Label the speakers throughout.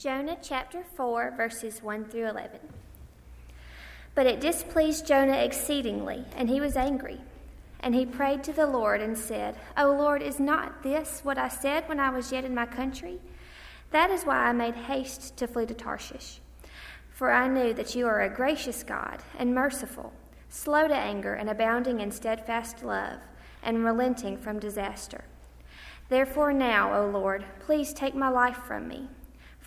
Speaker 1: Jonah chapter 4, verses 1 through 11. But it displeased Jonah exceedingly, and he was angry. And he prayed to the Lord and said, O Lord, is not this what I said when I was yet in my country? That is why I made haste to flee to Tarshish. For I knew that you are a gracious God and merciful, slow to anger and abounding in steadfast love, and relenting from disaster. Therefore, now, O Lord, please take my life from me,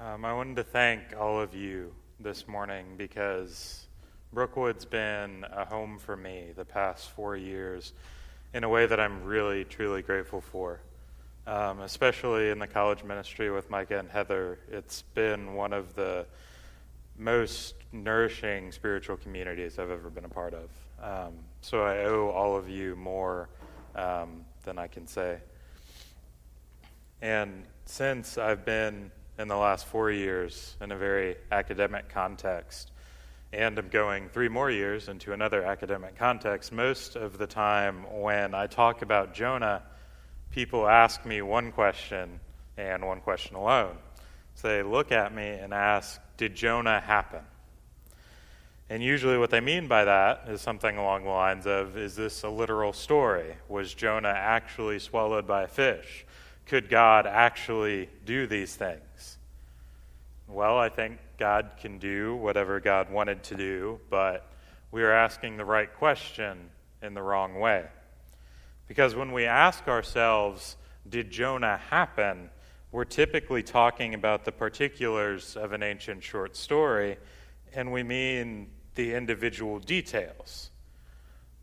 Speaker 2: Um, I wanted to thank all of you this morning because Brookwood's been a home for me the past four years in a way that I'm really, truly grateful for. Um, especially in the college ministry with Micah and Heather, it's been one of the most nourishing spiritual communities I've ever been a part of. Um, so I owe all of you more um, than I can say. And since I've been in the last four years in a very academic context. And I'm going three more years into another academic context. Most of the time, when I talk about Jonah, people ask me one question and one question alone. So they look at me and ask, Did Jonah happen? And usually, what they mean by that is something along the lines of Is this a literal story? Was Jonah actually swallowed by a fish? Could God actually do these things? Well, I think God can do whatever God wanted to do, but we are asking the right question in the wrong way. Because when we ask ourselves, did Jonah happen? We're typically talking about the particulars of an ancient short story, and we mean the individual details.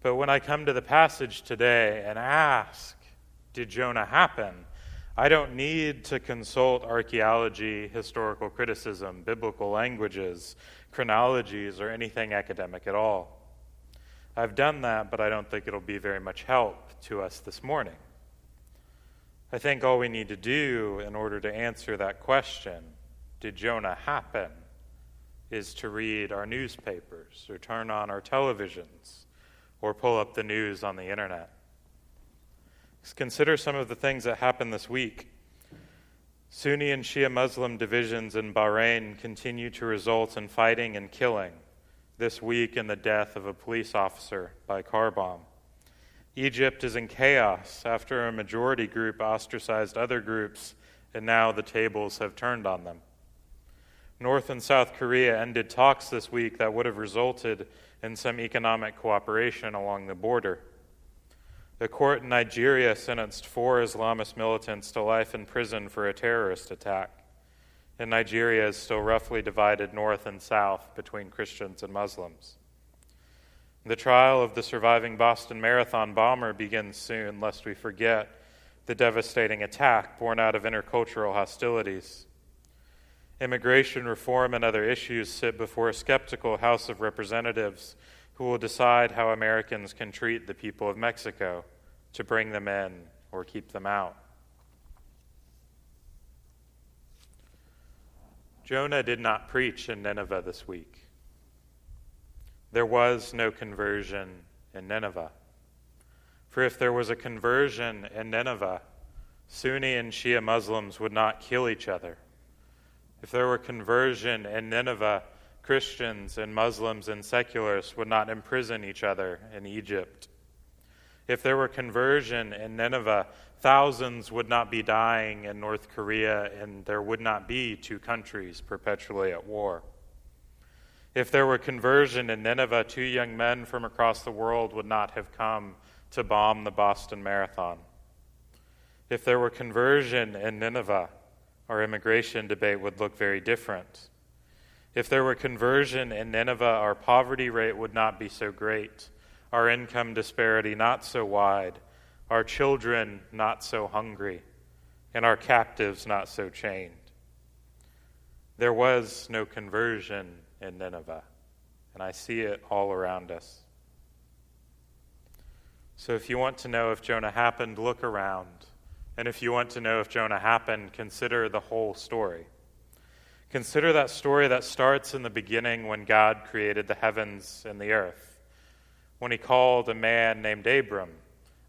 Speaker 2: But when I come to the passage today and ask, did Jonah happen? I don't need to consult archaeology, historical criticism, biblical languages, chronologies, or anything academic at all. I've done that, but I don't think it'll be very much help to us this morning. I think all we need to do in order to answer that question, did Jonah happen, is to read our newspapers or turn on our televisions or pull up the news on the internet. Consider some of the things that happened this week. Sunni and Shia Muslim divisions in Bahrain continue to result in fighting and killing, this week in the death of a police officer by car bomb. Egypt is in chaos after a majority group ostracized other groups, and now the tables have turned on them. North and South Korea ended talks this week that would have resulted in some economic cooperation along the border. The court in Nigeria sentenced four Islamist militants to life in prison for a terrorist attack. And Nigeria is still roughly divided north and south between Christians and Muslims. The trial of the surviving Boston Marathon bomber begins soon, lest we forget the devastating attack born out of intercultural hostilities. Immigration reform and other issues sit before a skeptical House of Representatives who will decide how Americans can treat the people of Mexico to bring them in or keep them out. Jonah did not preach in Nineveh this week. there was no conversion in Nineveh. For if there was a conversion in Nineveh, Sunni and Shia Muslims would not kill each other. If there were conversion in Nineveh, Christians and Muslims and secularists would not imprison each other in Egypt. If there were conversion in Nineveh, thousands would not be dying in North Korea, and there would not be two countries perpetually at war. If there were conversion in Nineveh, two young men from across the world would not have come to bomb the Boston Marathon. If there were conversion in Nineveh, our immigration debate would look very different. If there were conversion in Nineveh, our poverty rate would not be so great, our income disparity not so wide, our children not so hungry, and our captives not so chained. There was no conversion in Nineveh, and I see it all around us. So if you want to know if Jonah happened, look around. And if you want to know if Jonah happened, consider the whole story. Consider that story that starts in the beginning when God created the heavens and the earth, when he called a man named Abram,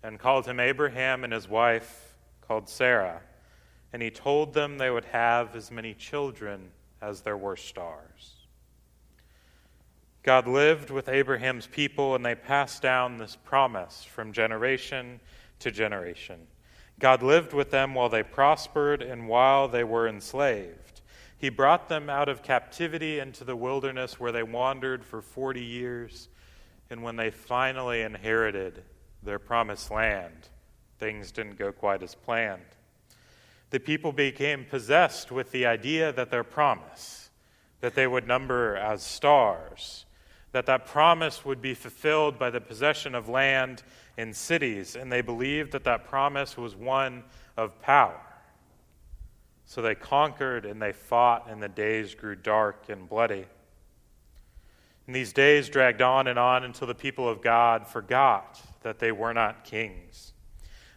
Speaker 2: and called him Abraham and his wife called Sarah, and he told them they would have as many children as there were stars. God lived with Abraham's people, and they passed down this promise from generation to generation. God lived with them while they prospered and while they were enslaved. He brought them out of captivity into the wilderness where they wandered for 40 years. And when they finally inherited their promised land, things didn't go quite as planned. The people became possessed with the idea that their promise, that they would number as stars, that that promise would be fulfilled by the possession of land in cities, and they believed that that promise was one of power. So they conquered and they fought, and the days grew dark and bloody. And these days dragged on and on until the people of God forgot that they were not kings.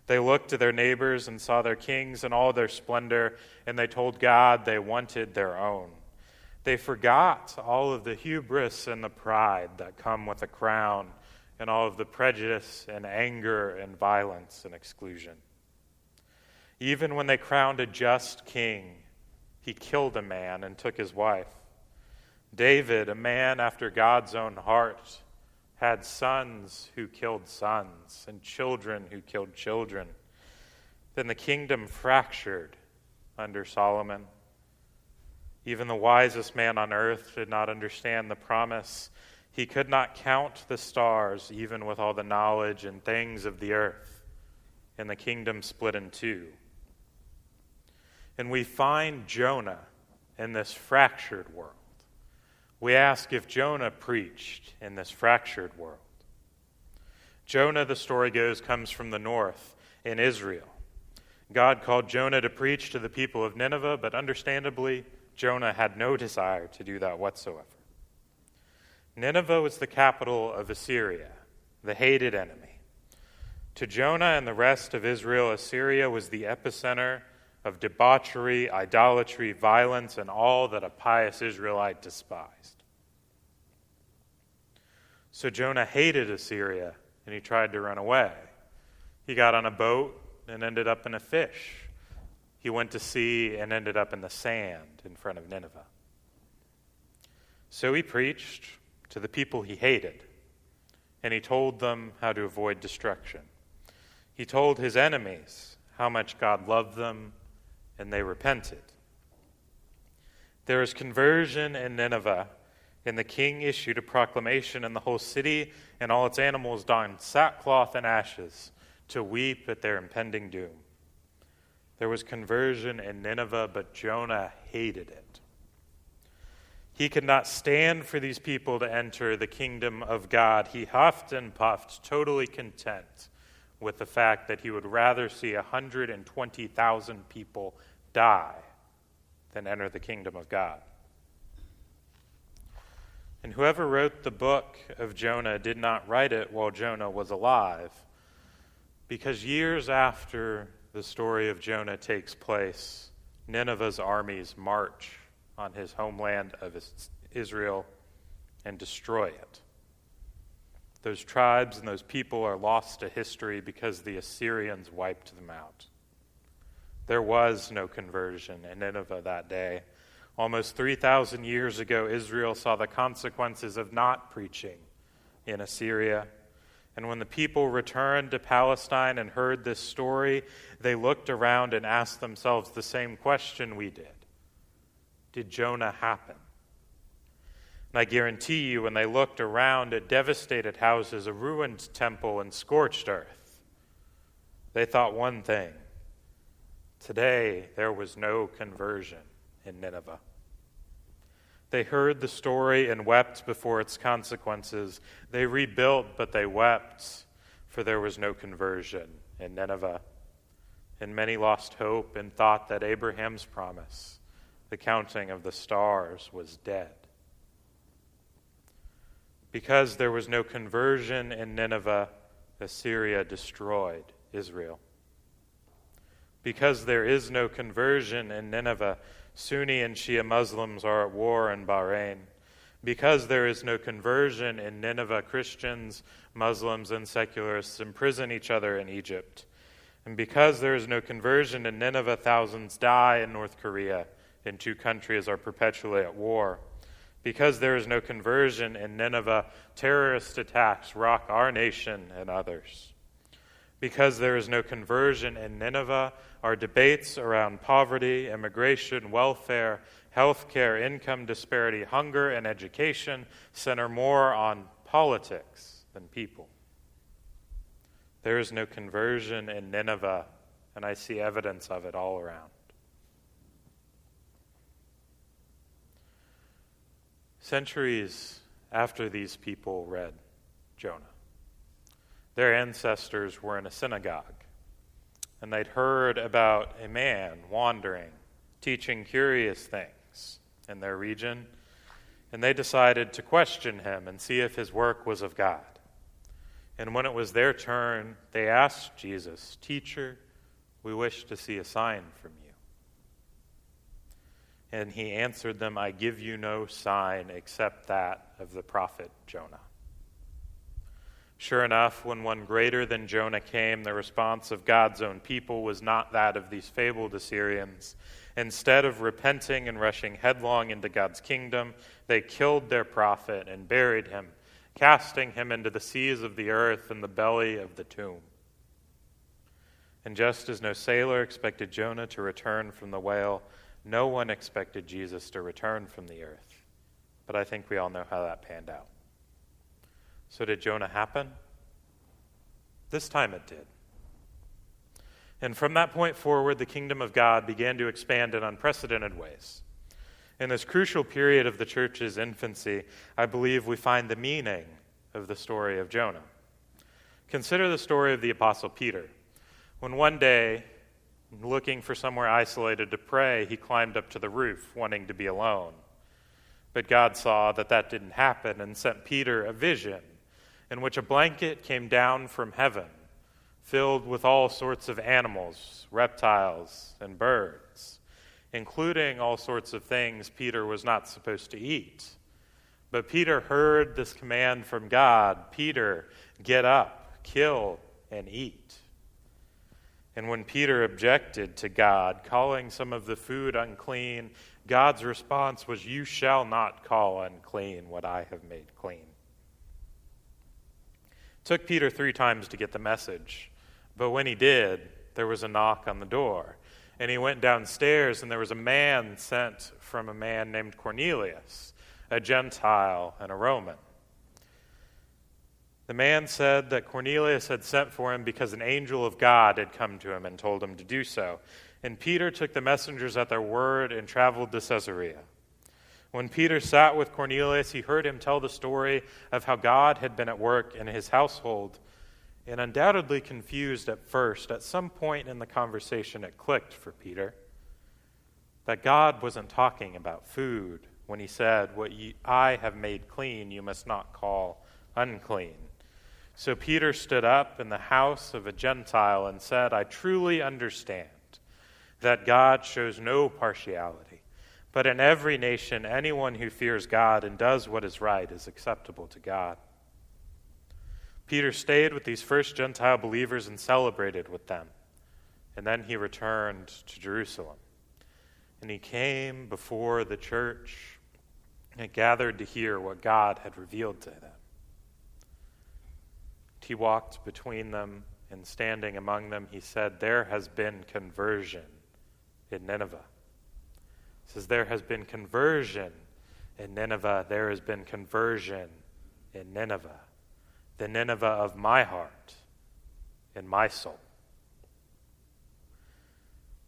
Speaker 2: They looked to their neighbors and saw their kings in all their splendor, and they told God they wanted their own. They forgot all of the hubris and the pride that come with a crown and all of the prejudice and anger and violence and exclusion. Even when they crowned a just king, he killed a man and took his wife. David, a man after God's own heart, had sons who killed sons and children who killed children. Then the kingdom fractured under Solomon. Even the wisest man on earth did not understand the promise he could not count the stars, even with all the knowledge and things of the earth, and the kingdom split in two. And we find Jonah in this fractured world. We ask if Jonah preached in this fractured world. Jonah, the story goes, comes from the north in Israel. God called Jonah to preach to the people of Nineveh, but understandably, Jonah had no desire to do that whatsoever. Nineveh was the capital of Assyria, the hated enemy. To Jonah and the rest of Israel, Assyria was the epicenter of debauchery, idolatry, violence, and all that a pious Israelite despised. So Jonah hated Assyria and he tried to run away. He got on a boat and ended up in a fish. He went to sea and ended up in the sand in front of Nineveh. So he preached to the people he hated, and he told them how to avoid destruction. He told his enemies how much God loved them, and they repented. There is conversion in Nineveh, and the king issued a proclamation, and the whole city and all its animals donned sackcloth and ashes to weep at their impending doom. There was conversion in Nineveh, but Jonah hated it. He could not stand for these people to enter the kingdom of God. He huffed and puffed, totally content with the fact that he would rather see 120,000 people die than enter the kingdom of God. And whoever wrote the book of Jonah did not write it while Jonah was alive, because years after the story of Jonah takes place, Nineveh's armies march on his homeland of Israel and destroy it. Those tribes and those people are lost to history because the Assyrians wiped them out. There was no conversion in Nineveh that day. Almost 3,000 years ago, Israel saw the consequences of not preaching in Assyria. And when the people returned to Palestine and heard this story, they looked around and asked themselves the same question we did Did Jonah happen? And I guarantee you, when they looked around at devastated houses, a ruined temple, and scorched earth, they thought one thing today there was no conversion in Nineveh. They heard the story and wept before its consequences. They rebuilt, but they wept, for there was no conversion in Nineveh. And many lost hope and thought that Abraham's promise, the counting of the stars, was dead. Because there was no conversion in Nineveh, Assyria destroyed Israel. Because there is no conversion in Nineveh, Sunni and Shia Muslims are at war in Bahrain. Because there is no conversion in Nineveh, Christians, Muslims, and secularists imprison each other in Egypt. And because there is no conversion in Nineveh, thousands die in North Korea, and two countries are perpetually at war. Because there is no conversion in Nineveh, terrorist attacks rock our nation and others. Because there is no conversion in Nineveh, our debates around poverty, immigration, welfare, healthcare, income disparity, hunger, and education center more on politics than people. There is no conversion in Nineveh, and I see evidence of it all around. Centuries after these people read Jonah, their ancestors were in a synagogue and they'd heard about a man wandering, teaching curious things in their region, and they decided to question him and see if his work was of God. And when it was their turn, they asked Jesus, Teacher, we wish to see a sign from you. And he answered them, I give you no sign except that of the prophet Jonah. Sure enough, when one greater than Jonah came, the response of God's own people was not that of these fabled Assyrians. Instead of repenting and rushing headlong into God's kingdom, they killed their prophet and buried him, casting him into the seas of the earth and the belly of the tomb. And just as no sailor expected Jonah to return from the whale, no one expected Jesus to return from the earth. But I think we all know how that panned out. So, did Jonah happen? This time it did. And from that point forward, the kingdom of God began to expand in unprecedented ways. In this crucial period of the church's infancy, I believe we find the meaning of the story of Jonah. Consider the story of the Apostle Peter. When one day, looking for somewhere isolated to pray, he climbed up to the roof, wanting to be alone. But God saw that that didn't happen and sent Peter a vision in which a blanket came down from heaven, filled with all sorts of animals, reptiles, and birds, including all sorts of things Peter was not supposed to eat. But Peter heard this command from God Peter, get up, kill, and eat. And when Peter objected to God, calling some of the food unclean, God's response was, You shall not call unclean what I have made clean. Took Peter three times to get the message, but when he did, there was a knock on the door. And he went downstairs, and there was a man sent from a man named Cornelius, a Gentile and a Roman. The man said that Cornelius had sent for him because an angel of God had come to him and told him to do so. And Peter took the messengers at their word and traveled to Caesarea. When Peter sat with Cornelius, he heard him tell the story of how God had been at work in his household. And undoubtedly confused at first, at some point in the conversation, it clicked for Peter that God wasn't talking about food when he said, What I have made clean, you must not call unclean. So Peter stood up in the house of a Gentile and said, I truly understand that God shows no partiality but in every nation, anyone who fears God and does what is right is acceptable to God. Peter stayed with these first Gentile believers and celebrated with them. And then he returned to Jerusalem. And he came before the church and gathered to hear what God had revealed to them. He walked between them, and standing among them, he said, There has been conversion in Nineveh. Says, There has been conversion in Nineveh. There has been conversion in Nineveh the Nineveh of my heart and my soul.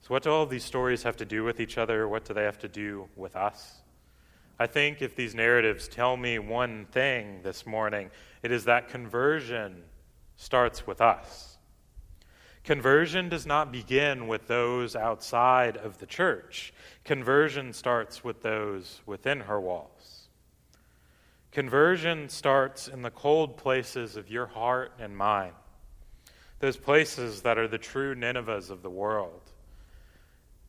Speaker 2: So, what do all these stories have to do with each other? What do they have to do with us? I think if these narratives tell me one thing this morning, it is that conversion starts with us. Conversion does not begin with those outside of the church. Conversion starts with those within her walls. Conversion starts in the cold places of your heart and mind, those places that are the true Ninevehs of the world.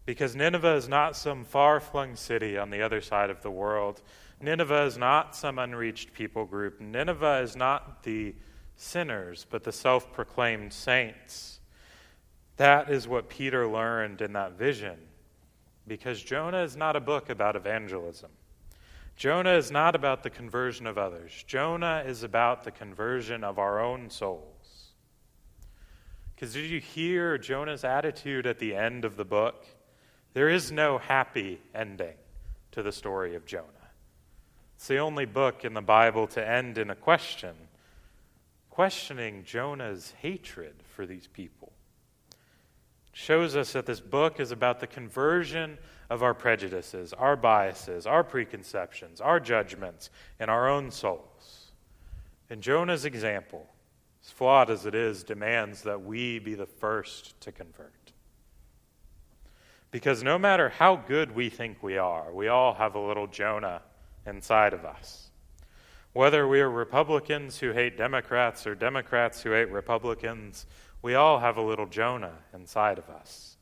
Speaker 2: Because Nineveh is not some far flung city on the other side of the world. Nineveh is not some unreached people group. Nineveh is not the sinners, but the self proclaimed saints. That is what Peter learned in that vision. Because Jonah is not a book about evangelism. Jonah is not about the conversion of others, Jonah is about the conversion of our own souls. Because did you hear Jonah's attitude at the end of the book? There is no happy ending to the story of Jonah. It's the only book in the Bible to end in a question, questioning Jonah's hatred for these people. Shows us that this book is about the conversion of our prejudices, our biases, our preconceptions, our judgments, and our own souls. And Jonah's example, as flawed as it is, demands that we be the first to convert. Because no matter how good we think we are, we all have a little Jonah inside of us. Whether we are Republicans who hate Democrats or Democrats who hate Republicans, we all have a little Jonah inside of us.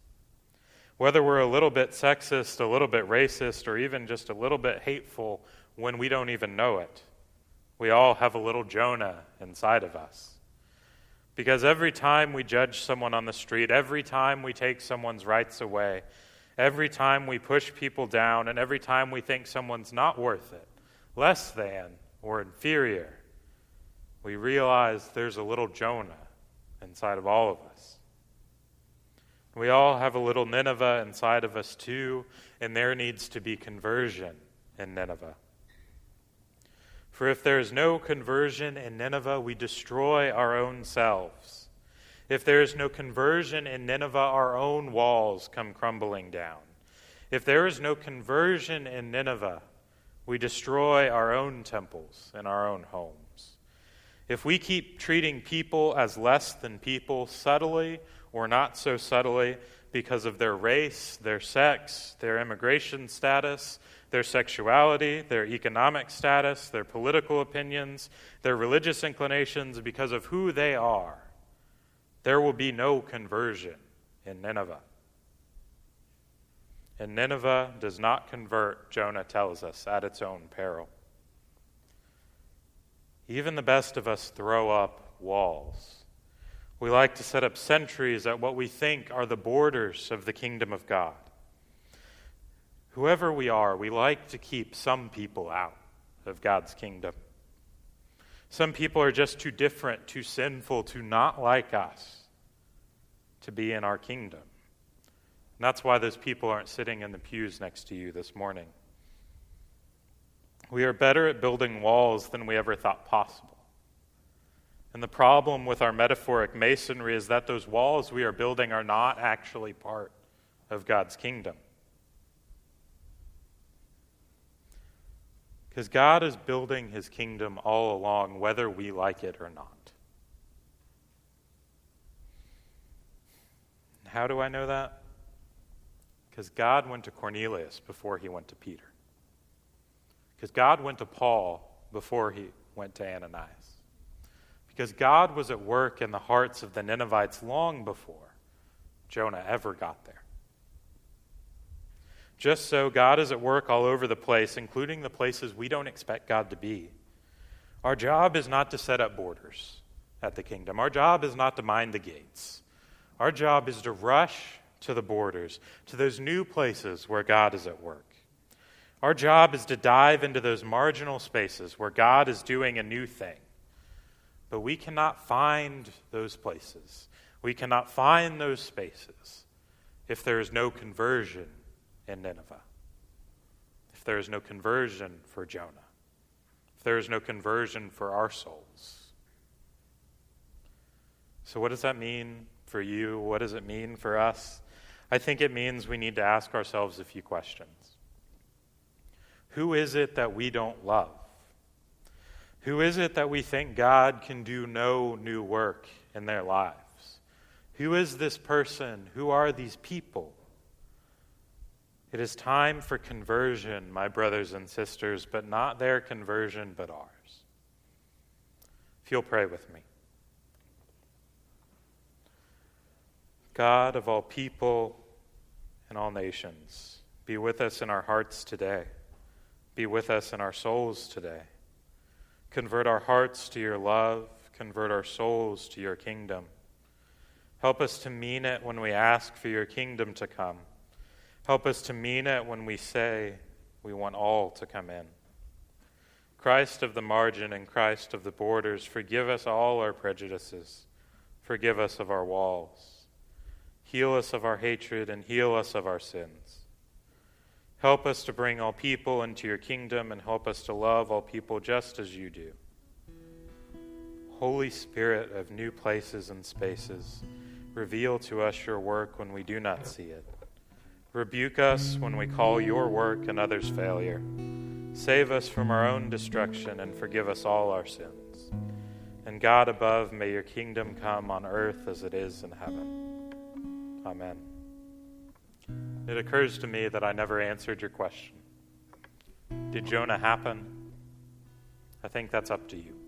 Speaker 2: Whether we're a little bit sexist, a little bit racist, or even just a little bit hateful when we don't even know it, we all have a little Jonah inside of us. Because every time we judge someone on the street, every time we take someone's rights away, every time we push people down, and every time we think someone's not worth it, less than, or inferior, we realize there's a little Jonah inside of all of us. We all have a little Nineveh inside of us too, and there needs to be conversion in Nineveh. For if there is no conversion in Nineveh, we destroy our own selves. If there is no conversion in Nineveh, our own walls come crumbling down. If there is no conversion in Nineveh, we destroy our own temples and our own homes. If we keep treating people as less than people subtly or not so subtly because of their race, their sex, their immigration status, their sexuality, their economic status, their political opinions, their religious inclinations, because of who they are, there will be no conversion in Nineveh. And Nineveh does not convert, Jonah tells us, at its own peril. Even the best of us throw up walls we like to set up sentries at what we think are the borders of the kingdom of God. Whoever we are, we like to keep some people out of God's kingdom. Some people are just too different, too sinful, too not like us to be in our kingdom. And that's why those people aren't sitting in the pews next to you this morning. We are better at building walls than we ever thought possible. And the problem with our metaphoric masonry is that those walls we are building are not actually part of God's kingdom. Because God is building his kingdom all along, whether we like it or not. How do I know that? Because God went to Cornelius before he went to Peter. Because God went to Paul before he went to Ananias. Because God was at work in the hearts of the Ninevites long before Jonah ever got there. Just so, God is at work all over the place, including the places we don't expect God to be. Our job is not to set up borders. at the kingdom. Our job is not to mind the gates, our job is to rush to the borders, to those new places where God is at work. Our job is to dive into those marginal spaces where God is doing a new thing. But we cannot find those places. We cannot find those spaces if there is no conversion in Nineveh, if there is no conversion for Jonah, if there is no conversion for our souls. So, what does that mean for you? What does it mean for us? I think it means we need to ask ourselves a few questions. Who is it that we don't love? Who is it that we think God can do no new work in their lives? Who is this person? Who are these people? It is time for conversion, my brothers and sisters, but not their conversion, but ours. If you'll pray with me. God of all people and all nations, be with us in our hearts today. Be with us in our souls today. Convert our hearts to your love. Convert our souls to your kingdom. Help us to mean it when we ask for your kingdom to come. Help us to mean it when we say we want all to come in. Christ of the margin and Christ of the borders, forgive us all our prejudices. Forgive us of our walls. Heal us of our hatred and heal us of our sins. Help us to bring all people into your kingdom and help us to love all people just as you do. Holy Spirit of new places and spaces, reveal to us your work when we do not see it. Rebuke us when we call your work and others' failure. Save us from our own destruction and forgive us all our sins. And God above, may your kingdom come on earth as it is in heaven. Amen. It occurs to me that I never answered your question. Did Jonah happen? I think that's up to you.